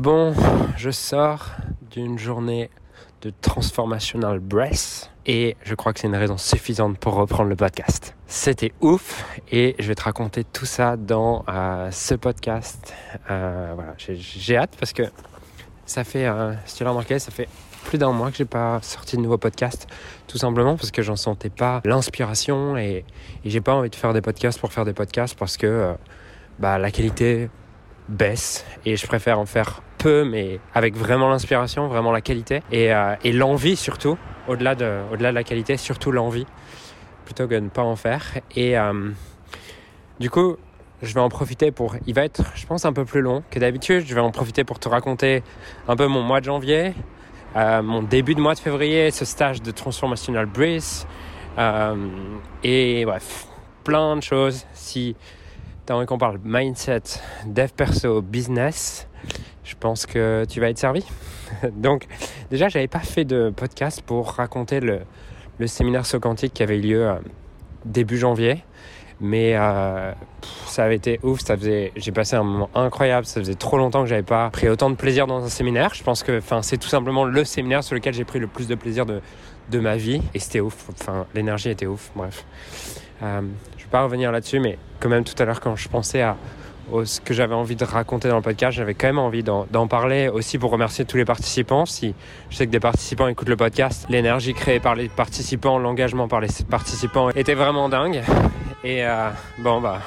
Bon, je sors d'une journée de transformational breath et je crois que c'est une raison suffisante pour reprendre le podcast. C'était ouf et je vais te raconter tout ça dans euh, ce podcast. Euh, voilà, j'ai hâte parce que ça fait, euh, si tu l'as remarqué, ça fait plus d'un mois que j'ai pas sorti de nouveau podcast, tout simplement parce que j'en sentais pas l'inspiration et, et j'ai pas envie de faire des podcasts pour faire des podcasts parce que bah, la qualité baisse et je préfère en faire peu mais avec vraiment l'inspiration, vraiment la qualité et, euh, et l'envie surtout, au-delà de, au-delà de la qualité, surtout l'envie plutôt que de ne pas en faire. Et euh, du coup, je vais en profiter pour. Il va être, je pense, un peu plus long que d'habitude. Je vais en profiter pour te raconter un peu mon mois de janvier, euh, mon début de mois de février, ce stage de Transformational Breeze. Et bref, plein de choses. Si tu as envie qu'on parle mindset, dev perso, business, je pense que tu vas être servi. Donc, déjà, j'avais pas fait de podcast pour raconter le, le séminaire saut quantique qui avait eu lieu euh, début janvier. Mais euh, ça avait été ouf, ça faisait, j'ai passé un moment incroyable. Ça faisait trop longtemps que j'avais pas pris autant de plaisir dans un séminaire. Je pense que, enfin, c'est tout simplement le séminaire sur lequel j'ai pris le plus de plaisir de, de ma vie. Et c'était ouf. Enfin, l'énergie était ouf. Bref, euh, je vais pas revenir là-dessus, mais quand même tout à l'heure quand je pensais à ce que j'avais envie de raconter dans le podcast. J'avais quand même envie d'en parler aussi pour remercier tous les participants. Si je sais que des participants écoutent le podcast, l'énergie créée par les participants, l'engagement par les participants était vraiment dingue. Et euh, bon bah,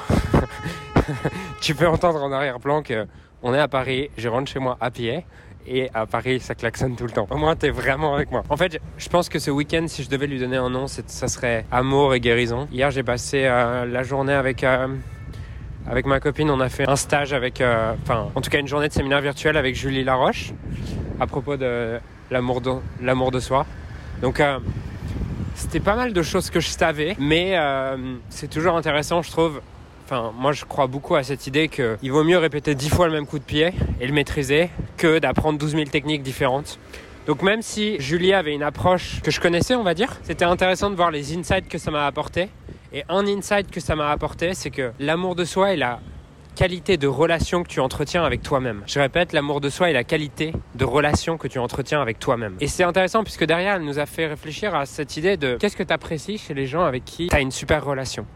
tu peux entendre en arrière-plan que on est à Paris. Je rentre chez moi à pied. Et à Paris, ça klaxonne tout le temps. Au moins, t'es vraiment avec moi. En fait, je pense que ce week-end, si je devais lui donner un nom, ça serait amour et guérison. Hier, j'ai passé euh, la journée avec euh, avec ma copine, on a fait un stage avec, euh, enfin, en tout cas une journée de séminaire virtuel avec Julie Laroche à propos de l'amour de, de soi. Donc, euh, c'était pas mal de choses que je savais, mais euh, c'est toujours intéressant, je trouve. Enfin, moi, je crois beaucoup à cette idée qu'il vaut mieux répéter dix fois le même coup de pied et le maîtriser que d'apprendre 12 000 techniques différentes. Donc même si Julie avait une approche que je connaissais, on va dire, c'était intéressant de voir les insights que ça m'a apporté. Et un insight que ça m'a apporté, c'est que l'amour de soi est la qualité de relation que tu entretiens avec toi-même. Je répète, l'amour de soi est la qualité de relation que tu entretiens avec toi-même. Et c'est intéressant puisque derrière, elle nous a fait réfléchir à cette idée de qu'est-ce que tu apprécies chez les gens avec qui tu as une super relation.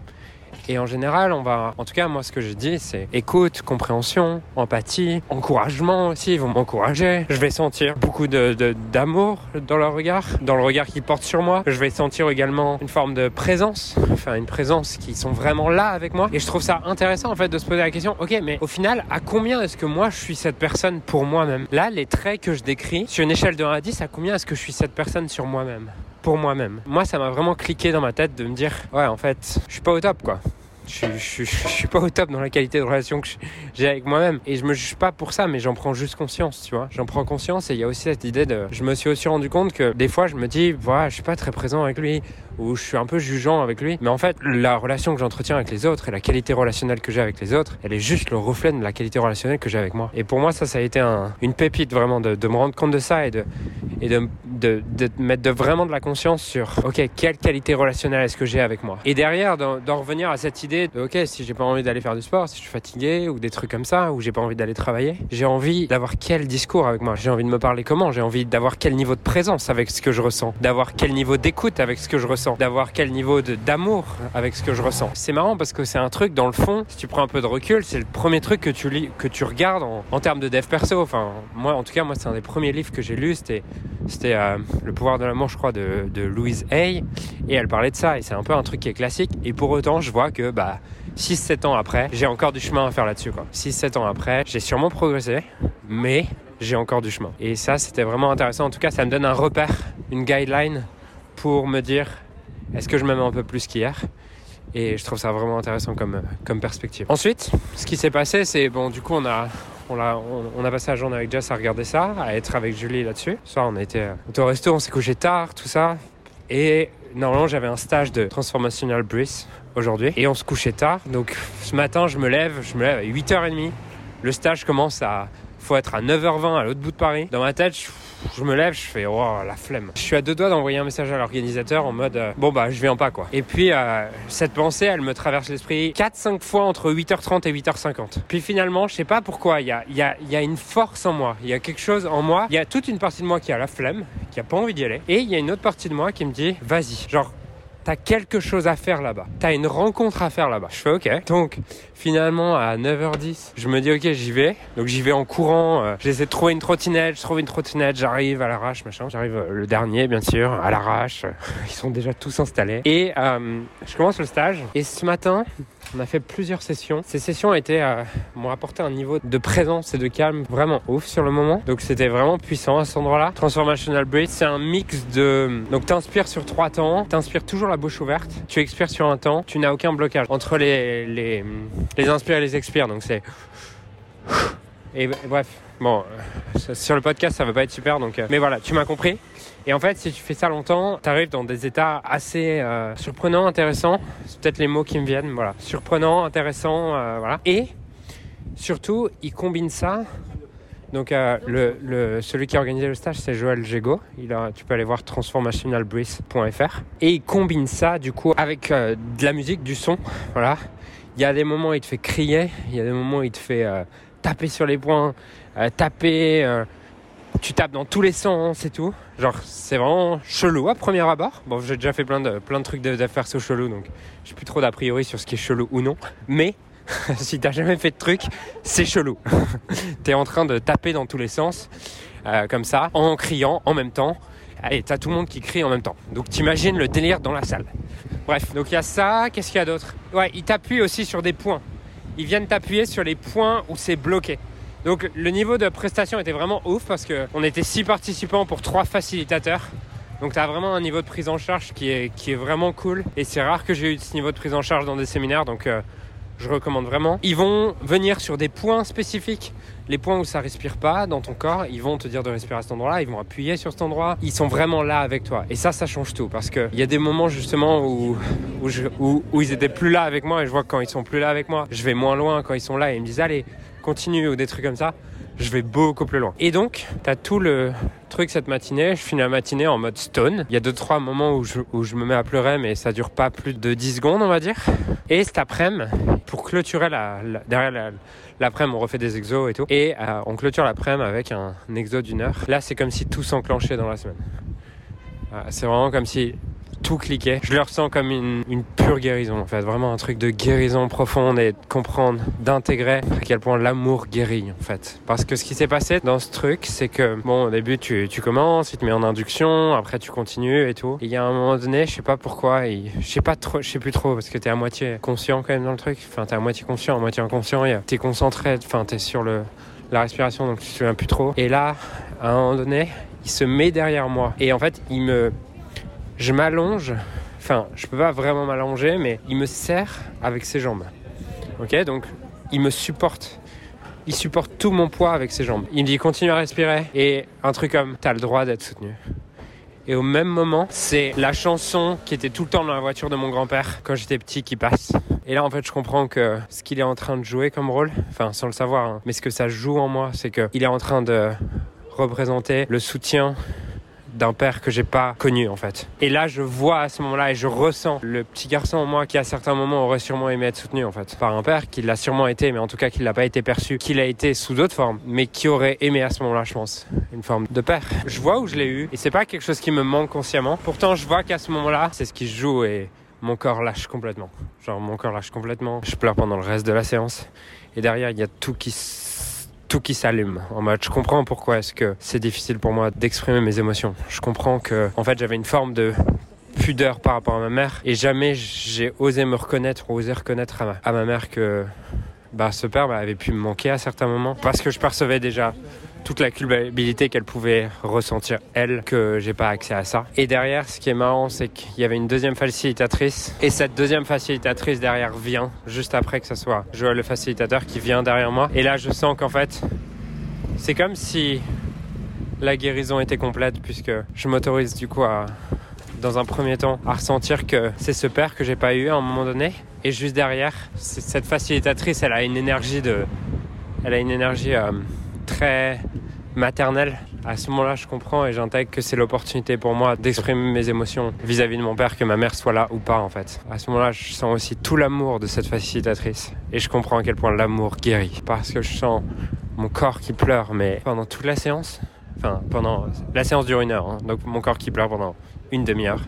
Et en général, on va, en tout cas, moi, ce que je dis, c'est écoute, compréhension, empathie, encouragement aussi. Ils vont m'encourager. Je vais sentir beaucoup de, d'amour dans leur regard, dans le regard qu'ils portent sur moi. Je vais sentir également une forme de présence, enfin, une présence qui sont vraiment là avec moi. Et je trouve ça intéressant, en fait, de se poser la question, ok, mais au final, à combien est-ce que moi, je suis cette personne pour moi-même? Là, les traits que je décris, sur une échelle de 1 à 10, à combien est-ce que je suis cette personne sur moi-même? Pour moi-même. Moi, ça m'a vraiment cliqué dans ma tête de me dire, ouais, en fait, je suis pas au top, quoi je, je, suis pas au top dans la qualité de relation que j'ai avec moi-même. Et je me juge pas pour ça, mais j'en prends juste conscience, tu vois. J'en prends conscience et il y a aussi cette idée de. Je me suis aussi rendu compte que des fois, je me dis, voilà, je suis pas très présent avec lui ou je suis un peu jugeant avec lui. Mais en fait, la relation que j'entretiens avec les autres et la qualité relationnelle que j'ai avec les autres, elle est juste le reflet de la qualité relationnelle que j'ai avec moi. Et pour moi, ça, ça a été un, une pépite vraiment de, me rendre compte de ça et de, et de, de, de mettre vraiment de la conscience sur, ok, quelle qualité relationnelle est-ce que j'ai avec moi? Et derrière, d'en revenir à cette idée de, ok, si j'ai pas envie d'aller faire du sport, si je suis fatigué ou des trucs comme ça, ou j'ai pas envie d'aller travailler, j'ai envie d'avoir quel discours avec moi? J'ai envie de me parler comment? J'ai envie d'avoir quel niveau de présence avec ce que je ressens? D'avoir quel niveau d'écoute avec ce que je ressens? D'avoir quel niveau d'amour avec ce que je ressens. C'est marrant parce que c'est un truc, dans le fond, si tu prends un peu de recul, c'est le premier truc que tu lis, que tu regardes en, termes de dev perso. Enfin, moi, en tout cas, moi, c'est un des premiers livres que j'ai lu. C'était, euh, Le pouvoir de l'amour, je crois, de, de Louise Hay. Et elle parlait de ça. Et c'est un peu un truc qui est classique. Et pour autant, je vois que, bah, 6-7 ans après, j'ai encore du chemin à faire là-dessus. 6-7 ans après, j'ai sûrement progressé, mais j'ai encore du chemin. Et ça, c'était vraiment intéressant. En tout cas, ça me donne un repère, une guideline pour me dire est-ce que je m'aime un peu plus qu'hier? Et je trouve ça vraiment intéressant comme, comme perspective. Ensuite, ce qui s'est passé, c'est bon, du coup, on a, on a, passé la journée avec Jess à regarder ça, à être avec Julie là-dessus. Soir, on a été au resto, on s'est couché tard, tout ça. Et normalement, j'avais un stage de Transformational Breath aujourd'hui. Et on se couchait tard. Donc, ce matin, je me lève, je me lève à 8h30. Le stage commence à faut être à 9h20 à l'autre bout de Paris. Dans ma tête, je, je me lève, je fais oh la flemme. Je suis à deux doigts d'envoyer un message à l'organisateur en mode euh, bon bah je viens pas quoi. Et puis euh, cette pensée, elle me traverse l'esprit 4-5 fois entre 8h30 et 8h50. Puis finalement, je sais pas pourquoi, il y a, y, a, y a une force en moi, il y a quelque chose en moi, il y a toute une partie de moi qui a la flemme, qui a pas envie d'y aller, et il y a une autre partie de moi qui me dit vas-y, genre t'as quelque chose à faire là-bas. T'as une rencontre à faire là-bas. Je fais ok. Donc finalement à 9h10, je me dis ok j'y vais. Donc j'y vais en courant. Euh, J'essaie de trouver une trottinette. Je trouve une trottinette. J'arrive à l'arrache machin. J'arrive euh, le dernier bien sûr à l'arrache. Ils sont déjà tous installés. Et euh, je commence le stage. Et ce matin, on a fait plusieurs sessions. Ces sessions étaient, euh, m'ont apporté un niveau de présence et de calme vraiment ouf sur le moment. Donc c'était vraiment puissant à cet endroit-là. Transformational Breath, c'est un mix de... Donc t'inspires sur trois temps, t'inspires toujours la bouche ouverte, tu expires sur un temps, tu n'as aucun blocage entre les, les, les inspires et les expires. Donc c'est... Et bref, bon, euh, sur le podcast ça va pas être super donc... euh, Mais voilà, tu m'as compris. Et en fait, si tu fais ça longtemps, tu arrives dans des états assez euh, surprenants, intéressants. C'est peut-être les mots qui me viennent. Voilà, surprenant, intéressant, euh, voilà. Et surtout, il combine ça. Donc, celui qui a organisé le stage, c'est Joël Jego. Il a, tu peux aller voir transformationalbreeze.fr. Et il combine ça, du coup, avec de la musique, du son. Voilà. Il y a des moments où il te fait crier. Il y a des moments où il te fait taper sur les poings, euh, taper. euh, tu tapes dans tous les sens et tout. Genre, c'est vraiment chelou à premier abord. Bon, j'ai déjà fait plein de, plein de trucs d'affaires sous chelou, donc j'ai plus trop d'a priori sur ce qui est chelou ou non. Mais, si t'as jamais fait de truc, c'est chelou. T'es en train de taper dans tous les sens, euh, comme ça, en criant en même temps. Et t'as tout le monde qui crie en même temps. Donc t'imagines le délire dans la salle. Bref, donc il y a ça. Qu'est-ce qu'il y a d'autre? Ouais, il t'appuie aussi sur des points. Ils viennent t'appuyer sur les points où c'est bloqué. Donc le niveau de prestation était vraiment ouf parce que on était six participants pour trois facilitateurs. Donc tu as vraiment un niveau de prise en charge qui est, qui est vraiment cool. Et c'est rare que j'ai eu ce niveau de prise en charge dans des séminaires, donc euh, je recommande vraiment. Ils vont venir sur des points spécifiques, les points où ça respire pas dans ton corps. Ils vont te dire de respirer à cet endroit-là, ils vont appuyer sur cet endroit. Ils sont vraiment là avec toi. Et ça, ça change tout parce qu'il y a des moments justement où, où, ils étaient plus là avec moi et je vois que quand ils sont plus là avec moi, je vais moins loin quand ils sont là et ils me disent allez, continue ou des trucs comme ça, je vais beaucoup plus loin. Et donc, t'as tout le truc cette matinée. Je finis la matinée en mode stone. Il y a deux trois moments où je, me mets à pleurer, mais ça dure pas plus de 10 secondes, on va dire. Et cet après-midi, pour clôturer la, derrière la, l'après-midi, on refait des exos et tout. Et euh, on clôture l'après-midi avec un, exo d'une heure. Là, c'est comme si tout s'enclenchait dans la semaine. Euh, c'est vraiment comme si tout cliquait. Je le ressens comme une, une pure guérison en fait, vraiment un truc de guérison profonde et de comprendre, d'intégrer à quel point l'amour guérit en fait. Parce que ce qui s'est passé dans ce truc, c'est que bon au début tu, tu commences, il te met en induction, après tu continues et tout. Il y a un moment donné, je sais pas pourquoi, je sais pas trop, je sais plus trop parce que t'es à moitié conscient quand même dans le truc. Enfin t'es à moitié conscient, à moitié inconscient. T'es concentré, enfin t'es sur le la respiration donc tu te souviens plus trop. Et là, à un moment donné, il se met derrière moi et en fait il me je m'allonge, enfin, je peux pas vraiment m'allonger, mais il me serre avec ses jambes. Ok, donc il me supporte. Il supporte tout mon poids avec ses jambes. Il me dit continue à respirer et un truc comme t'as le droit d'être soutenu. Et au même moment, c'est la chanson qui était tout le temps dans la voiture de mon grand-père quand j'étais petit qui passe. Et là, en fait, je comprends que ce qu'il est en train de jouer comme rôle, enfin, sans le savoir, hein, mais ce que ça joue en moi, c'est qu'il est en train de représenter le soutien d'un père que j'ai pas connu en fait. Et là, je vois à ce moment-là et je ressens le petit garçon en moi qui à certains moments aurait sûrement aimé être soutenu en fait par un père qui l'a sûrement été, mais en tout cas qui l'a pas été perçu, qu'il a été sous d'autres formes, mais qui aurait aimé à ce moment-là, je pense, une forme de père. Je vois où je l'ai eu et c'est pas quelque chose qui me manque consciemment. Pourtant, je vois qu'à ce moment-là, c'est ce qui se joue et mon corps lâche complètement. Genre mon corps lâche complètement. Je pleure pendant le reste de la séance et derrière, il y a tout qui tout qui s'allume en mode je comprends pourquoi est-ce que c'est difficile pour moi d'exprimer mes émotions. Je comprends que en fait j'avais une forme de pudeur par rapport à ma mère et jamais j'ai osé me reconnaître ou osé reconnaître à ma, mère que bah, ce père bah, avait pu me manquer à certains moments parce que je percevais déjà toute la culpabilité qu'elle pouvait ressentir elle que j'ai pas accès à ça. Et derrière ce qui est marrant c'est qu'il y avait une deuxième facilitatrice. Et cette deuxième facilitatrice derrière vient juste après que ce soit Joël le facilitateur qui vient derrière moi. Et là je sens qu'en fait c'est comme si la guérison était complète puisque je m'autorise du coup à dans un premier temps à ressentir que c'est ce père que j'ai pas eu à un moment donné. Et juste derrière cette facilitatrice elle a une énergie de elle a une énergie euh, très très maternel. À ce moment-là, je comprends et j'intègre que c'est l'opportunité pour moi d'exprimer mes émotions vis-à-vis de mon père, que ma mère soit là ou pas en fait. À ce moment-là, je sens aussi tout l'amour de cette facilitatrice et je comprends à quel point l'amour guérit parce que je sens mon corps qui pleure, mais pendant toute la séance, enfin pendant la séance dure une heure, hein. donc mon corps qui pleure pendant une demi-heure.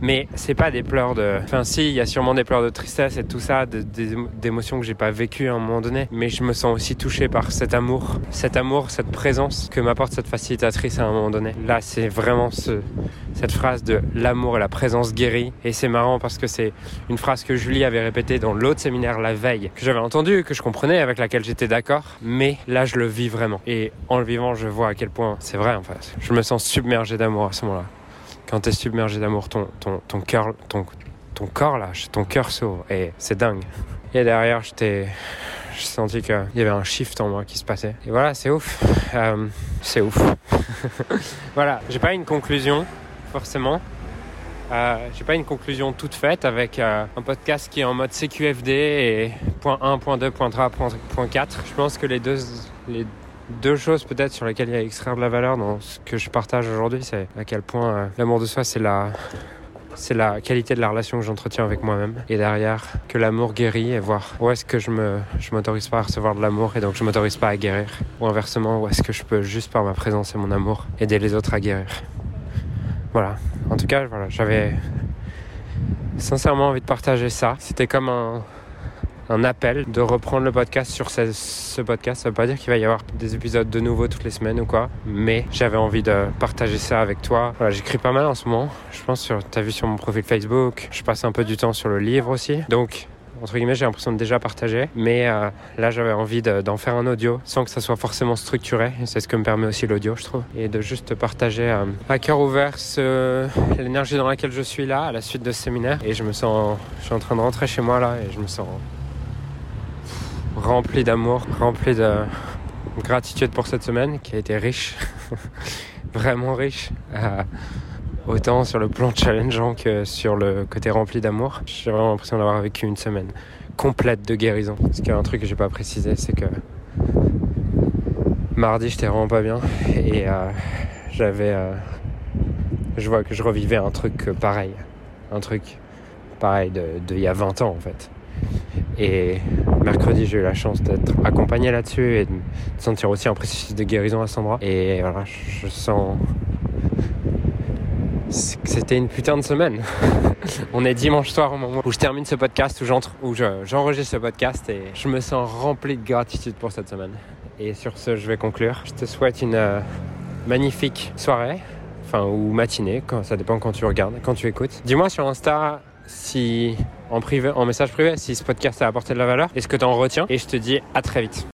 Mais c'est pas des pleurs de. Enfin, si, il y a sûrement des pleurs de tristesse et tout ça, d'émotions que j'ai pas vécues à un moment donné. Mais je me sens aussi touché par cet amour, cet amour, cette présence que m'apporte cette facilitatrice à un moment donné. Là, c'est vraiment ce, cette phrase de l'amour et la présence guérit. Et c'est marrant parce que c'est une phrase que Julie avait répétée dans l'autre séminaire la veille, que j'avais entendu, que je comprenais, avec laquelle j'étais d'accord. Mais là, je le vis vraiment. Et en le vivant, je vois à quel point c'est vrai en fait. Je me sens submergé d'amour à ce moment-là quand tu es submergé d'amour, ton, ton, ton cœur, ton, ton corps lâche, ton cœur s'ouvre et c'est dingue. Et derrière, j'ai senti qu'il y avait un shift en moi qui se passait. Et voilà, c'est ouf. Euh, c'est ouf. voilà, j'ai pas une conclusion, forcément. Euh, j'ai pas une conclusion toute faite avec euh, un podcast qui est en mode CQFD et point 1, point 2, point 3, point 4. Je pense que les deux, les deux choses peut-être sur lesquelles il y a à extraire de la valeur dans ce que je partage aujourd'hui, c'est à quel point euh, l'amour de soi, c'est la, c'est la qualité de la relation que j'entretiens avec moi-même. Et derrière, que l'amour guérit et voir où est-ce que je me, je m'autorise pas à recevoir de l'amour et donc je m'autorise pas à guérir. Ou inversement, où est-ce que je peux juste par ma présence et mon amour aider les autres à guérir. Voilà. En tout cas, voilà, j'avais sincèrement envie de partager ça. C'était comme un, un appel de reprendre le podcast sur ce, podcast. Ça veut pas dire qu'il va y avoir des épisodes de nouveau toutes les semaines ou quoi, mais j'avais envie de partager ça avec toi. J'écris pas mal en ce moment. Je pense sur, t'as vu sur mon profil Facebook, je passe un peu du temps sur le livre aussi. Donc, entre guillemets, j'ai l'impression de déjà partager. Mais euh, là, j'avais envie d'en faire un audio sans que ça soit forcément structuré. C'est ce que me permet aussi l'audio, je trouve. Et de juste partager euh, à cœur ouvert l'énergie dans laquelle je suis là à la suite de ce séminaire. Et je me sens, je suis en train de rentrer chez moi là et je me sens rempli d'amour, rempli de gratitude pour cette semaine qui a été riche, vraiment riche, euh, autant sur le plan challengeant que sur le côté rempli d'amour. J'ai vraiment l'impression d'avoir vécu une semaine complète de guérison. Parce qu'il y a un truc que j'ai pas précisé, c'est que mardi j'étais vraiment pas bien et euh, j'avais, euh, je vois que je revivais un truc pareil, un truc pareil de, de y a 20 ans en fait. Et mercredi, j'ai eu la chance d'être accompagné là-dessus et de sentir aussi un processus de guérison à cet endroit. Et voilà, je sens que c'était une putain de semaine. On est dimanche soir au moment où je termine ce podcast, où j'entre, où j'enregistre ce podcast et je me sens rempli de gratitude pour cette semaine. Et sur ce, je vais conclure. Je te souhaite une euh, magnifique soirée, enfin ou matinée, ça dépend quand tu regardes, quand tu écoutes. Dis-moi sur Insta si en privé, en message privé, si ce podcast a apporté de la valeur et ce que tu en retiens? Et je te dis à très vite.